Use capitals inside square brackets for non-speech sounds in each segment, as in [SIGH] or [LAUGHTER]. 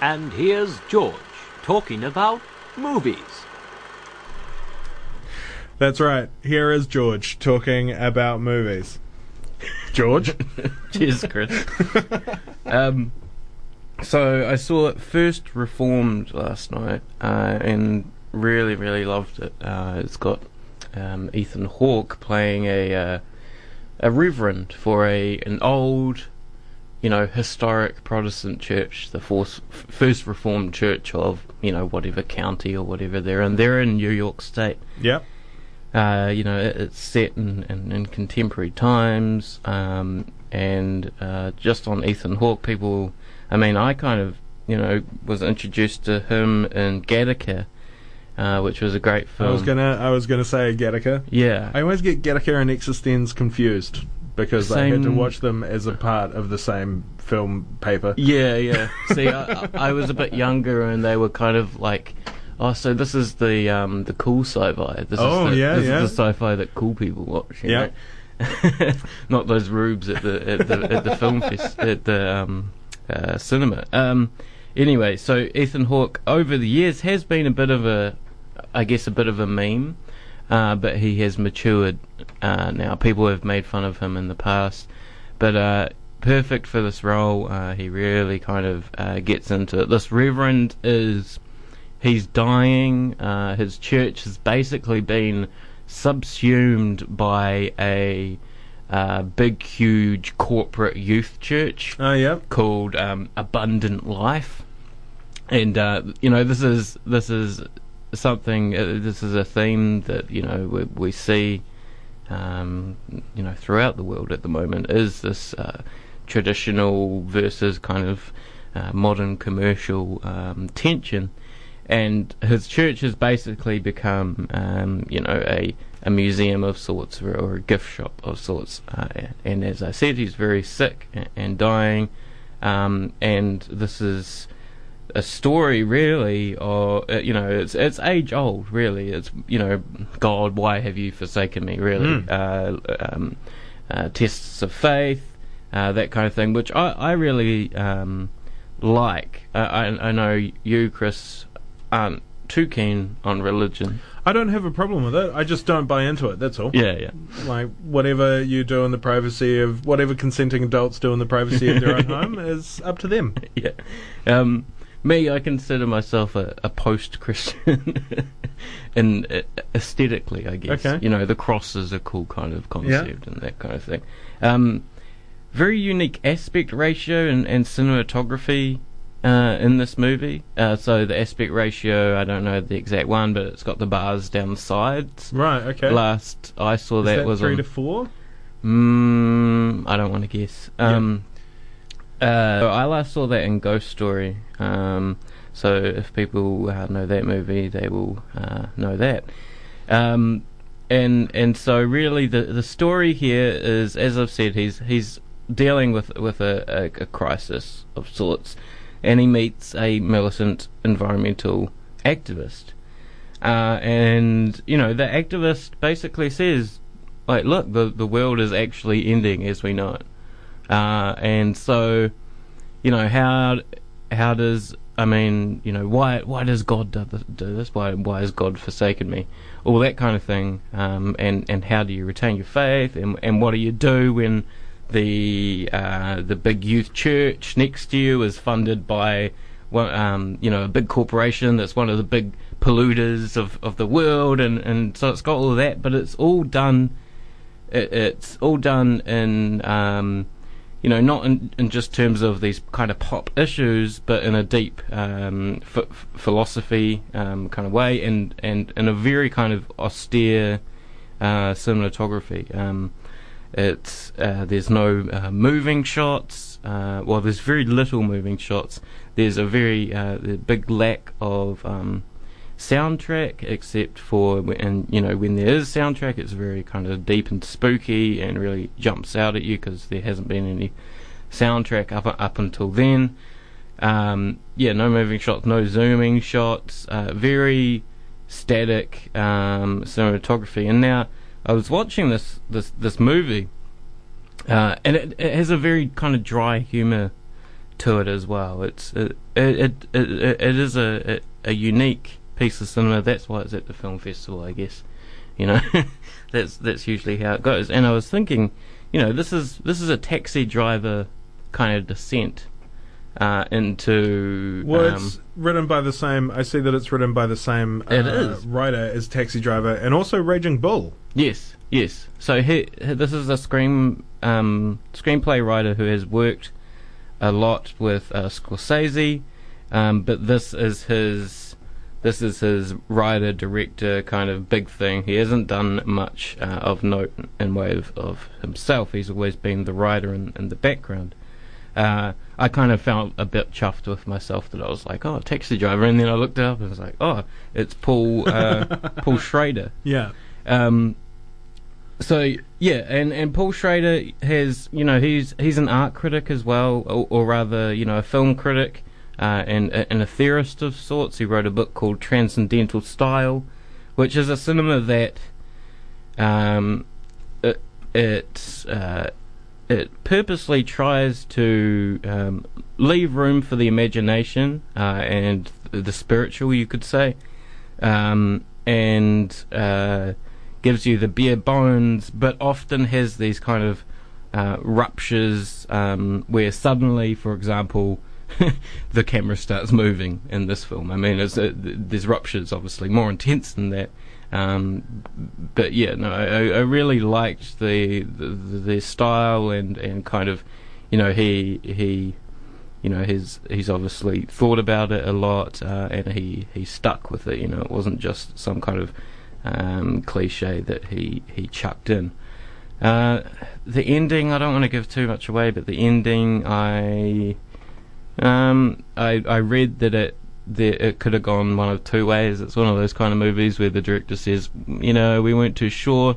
And here's George talking about movies. That's right. Here is George talking about movies. George? [LAUGHS] Cheers, Chris. um, so I saw it first reformed last night, uh, and really, really loved it. Uh, it's got um, Ethan Hawke playing a uh, a reverend for a an old, you know, historic Protestant church, the first, first Reformed church of you know whatever county or whatever they're in. They're in New York State. yep. Uh, you know, it, it's set in, in, in contemporary times, um, and uh, just on Ethan Hawke, people. I mean, I kind of, you know, was introduced to him in Gattaca, uh, which was a great film. I was gonna I was gonna say Gattaca. yeah, I always get Gattaca and Existenz confused because I had to watch them as a part of the same film paper. Yeah, yeah. [LAUGHS] See, I, I I was a bit younger, and they were kind of like, oh, so this is the um the cool sci-fi. This Oh, is the, yeah, this yeah. is the sci-fi that cool people watch. You Yeah. know? [LAUGHS] Not those rubes at the at the at the film fest at the um uh, cinema. Um. Anyway, so Ethan Hawke over the years has been a bit of a, I guess, a bit of a meme. Uh, but he has matured uh, now. People have made fun of him in the past, but uh, perfect for this role. Uh, he really kind of uh, gets into it. This reverend is he's dying. Uh, his church has basically been subsumed by a uh, big, huge corporate youth church Oh, yep. called um, Abundant Life, and uh, you know this is this is something. Uh, this is a theme that you know we, we see, um, you know, throughout the world at the moment. Is this uh, traditional versus kind of uh, modern commercial um, tension? And his church has basically become, um, you know, a a museum of sorts or, or a gift shop of sorts. Uh, and as I said, he's very sick and, and dying. Um, and this is a story, really, or uh, you know, it's it's age old, really. It's you know, God, why have you forsaken me? Really, uh, um, uh, tests of faith, uh, that kind of thing, which I I really um, like. I I I know you, Chris, aren't too keen on religion. I don't have a problem with it. I just don't buy into it. That's all. Yeah, yeah. Like whatever you do in the privacy of whatever consenting adults do in the privacy of their own [LAUGHS] home is up to them. yeah. Um, me, I consider myself a, a post-Christian, [LAUGHS] and uh, aesthetically, I guess. Okay. You know, the cross is a cool kind of concept and that kind of thing. Um, very unique aspect ratio and, and cinematography uh, in this movie. Uh, so the aspect ratio, I don't know the exact one, but it's got the bars down the sides. Right. Okay. Last I saw that, that was three on to four? Mm, I don't want to guess. Um, uh, I last saw that in Ghost Story. Um, so if people uh, know that movie, they will uh, know that. Um, and and so really the the story here is, as I've said, he's he's dealing with with a, a, a crisis of sorts, and he meets a militant environmental activist. Uh, and you know the activist basically says like, look, the the world is actually ending as we know it. Uh, and so, you know, how how does I mean, you know, why why does God do this? Why why has God forsaken me? All that kind of thing. Um, and and how do you retain your faith? And and what do you do when the uh, the big youth church next to you is funded by um, you know, a big corporation that's one of the big polluters of, of the world, and, and so it's got all of that, but it's all done. It, it's all done in, um, you know, not in, in just terms of these kind of pop issues, but in a deep um, ph- philosophy um, kind of way, and, and in a very kind of austere uh, cinematography. Um, it's uh, there's no uh, moving shots. Uh, well, there's very little moving shots. There's a very uh, big lack of um, soundtrack, except for and you know when there is soundtrack, it's very kind of deep and spooky and really jumps out at you because there hasn't been any soundtrack up up until then. Um, yeah, no moving shots, no zooming shots. Uh, very static um, cinematography. And now I was watching this this this movie, uh, and it, it has a very kind of dry humor to it as well. It's it it it, it, it is a a unique piece of cinema. That's why it's at the film festival, I guess. You know, [LAUGHS] that's that's usually how it goes. And I was thinking, you know, this is this is a taxi driver kind of descent uh, into. Well, um, it's written by the same. I see that it's written by the same uh, is. writer as Taxi Driver and also Raging Bull. Yes, yes. So he, he- this is a screen um, screenplay writer who has worked a lot with uh, Scorsese, um, but this is his this is his writer director kind of big thing. He hasn't done much uh, of note in way of, of himself. He's always been the writer in, in the background. Uh, I kind of felt a bit chuffed with myself that I was like, oh, taxi driver, and then I looked it up and was like, oh, it's Paul uh, [LAUGHS] Paul Schrader. Yeah. Um, so yeah, and, and Paul Schrader has you know he's he's an art critic as well, or, or rather you know a film critic uh, and and a theorist of sorts. He wrote a book called Transcendental Style, which is a cinema that um, it it uh, it purposely tries to um, leave room for the imagination uh, and the spiritual, you could say, um, and uh, gives you the bare bones, but often has these kind of uh, ruptures um, where suddenly, for example, [LAUGHS] the camera starts moving in this film. I mean, it's, uh, th- there's ruptures, obviously, more intense than that. Um, but yeah, no, I, I really liked the, the the style and, and kind of, you know, he he, you know, he's he's obviously thought about it a lot uh, and he he stuck with it. You know, it wasn't just some kind of um, cliche that he he chucked in. Uh, the ending, I don't want to give too much away, but the ending, I um, I I read that it that it could have gone one of two ways. It's one of those kind of movies where the director says, you know, we weren't too sure.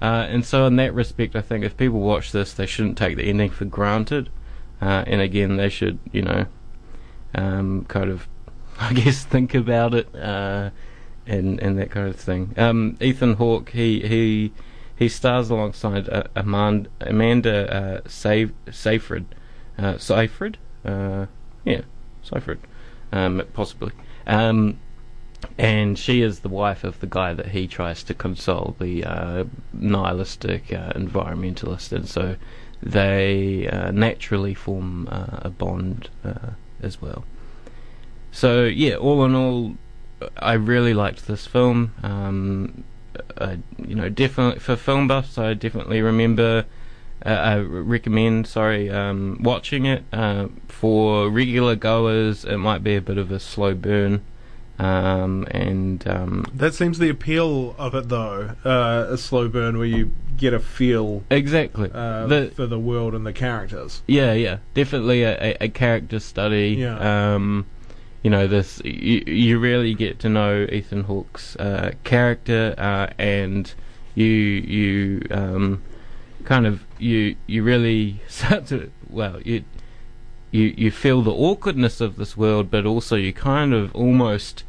Uh, and so, in that respect, I think if people watch this, they shouldn't take the ending for granted. Uh, and again, they should, you know, um, kind of, [LAUGHS] I guess, think about it uh, and and that kind of thing. Um, Ethan Hawke, he he he stars alongside uh, Amanda, Amanda uh, Sey- Seyfried, uh, Seyfried, uh, yeah, Seyfried, um, possibly. Um, and she is the wife of the guy that he tries to console, the uh, nihilistic uh, environmentalist, and so they uh, naturally form uh, a bond uh, as well. So yeah, all in all, I really liked this film. Um, I, you know, definitely for film buffs, I definitely remember. Uh, I recommend, sorry, um, watching it. Uh, for regular goers, it might be a bit of a slow burn. Um, and um, That seems the appeal of it, though. Uh, a slow burn where you get a feel exactly, uh, the, for the world and the characters. Yeah, yeah, definitely a, a, character study. Yeah. Um, you know, this you, you really get to know Ethan Hawke's uh, character, uh, and you you um, kind of you you really [LAUGHS] start to well you you you feel the awkwardness of this world, but also you kind of almost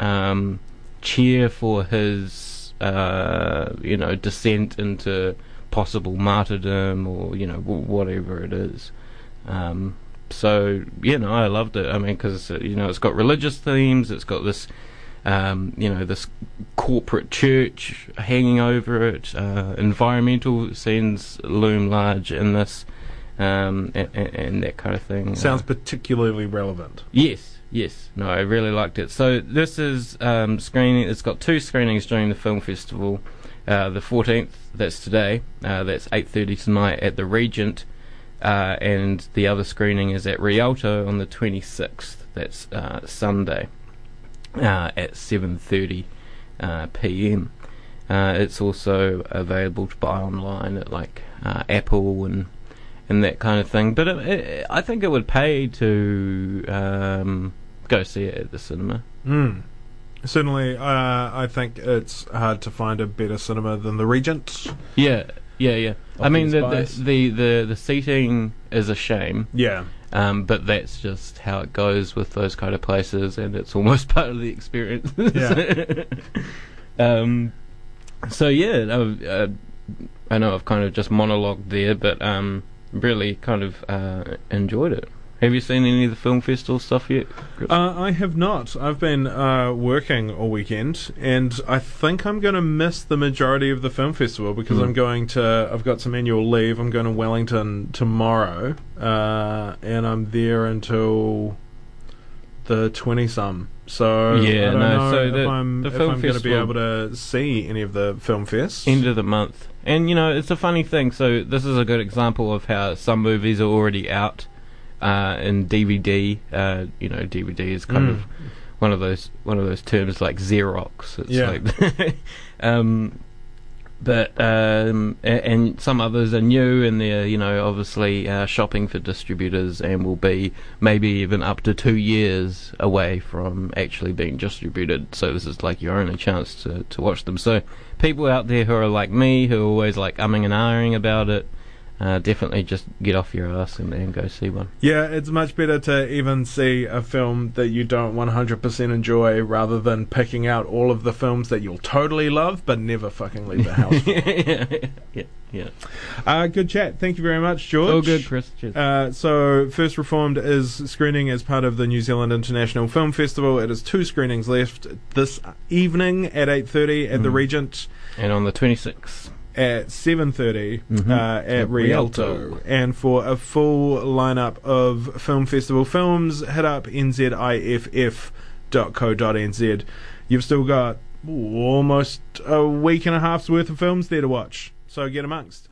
um, cheer for his uh, you know descent into possible martyrdom or you know w- whatever it is. Um, so you know, I loved it. I mean, because you know, it's got religious themes. It's got this, um, you know, this corporate church hanging over it. Uh, environmental scenes loom large in this, um, and, and, and that kind of thing. Sounds Uh, particularly relevant. Yes, yes. No, I really liked it. So this is um, screening. It's got two screenings during the film festival. Uh, the 14th, that's today. Uh, that's 8:30 tonight at the Regent, uh, and the other screening is at Rialto on the 26th. That's uh, Sunday uh, at 7:30 uh, p.m. Uh, it's also available to buy online at like uh, Apple and and that kind of thing. But it, it, I think it would pay to um, go see it at the cinema. Mm. Certainly, uh, I think it's hard to find a better cinema than the Regent. Yeah, yeah, yeah. I mean, the, the the the the seating is a shame, Yeah. Um, but that's just how it goes with those kind of places, and it's almost [LAUGHS] part of the experience. Yeah. um, so yeah, uh, I know I've kind of just monologued there, but um, really kind of uh, enjoyed it. Have you seen any of the film festival stuff yet? Uh, I have not. I've been uh, working all weekend, and I think I'm going to miss the majority of the film festival because Mm. I'm going to. I've got some annual leave. I'm going to Wellington tomorrow, uh, and I'm there until the twenty some. So Yeah, no, so if the- I'm, the film I'm going to be able to see any of the film fests. End of the month. And you know, it's a funny thing. So this is a good example of how some movies are already out uh, in DVD. Uh, you know, DVD is kind Mm. of one of those one of those terms like Xerox. It's Yeah. like, [LAUGHS] um, but um, a- and some others are new, and they're you know obviously uh, shopping for distributors, and will be maybe even up to two years away from actually being distributed. So this is like your only chance to to watch them. So people out there who are like me, who are always like umming and ahhing about it. Uh, definitely just get off your ass and, and go see one. Yeah, it's much better to even see a film that you don't 100% enjoy rather than picking out all of the films that you'll totally love but never fucking leave the house. for. yeah, [LAUGHS] yeah, yeah. uh, good chat. Thank you very much, George. Oh, good, Chris. Cheers. Uh, so, First Reformed is screening as part of the New Zealand International Film Festival. It is two screenings left this evening at 8.30 at the Mhm. Regent, and on the 26th. At 7.30 Mhm. uh, at At Rialto. Rialto. And for a full lineup of film festival films, hit up nziff.co.nz. You've still got ooh, almost a week and a half's worth of films there to watch. So get amongst.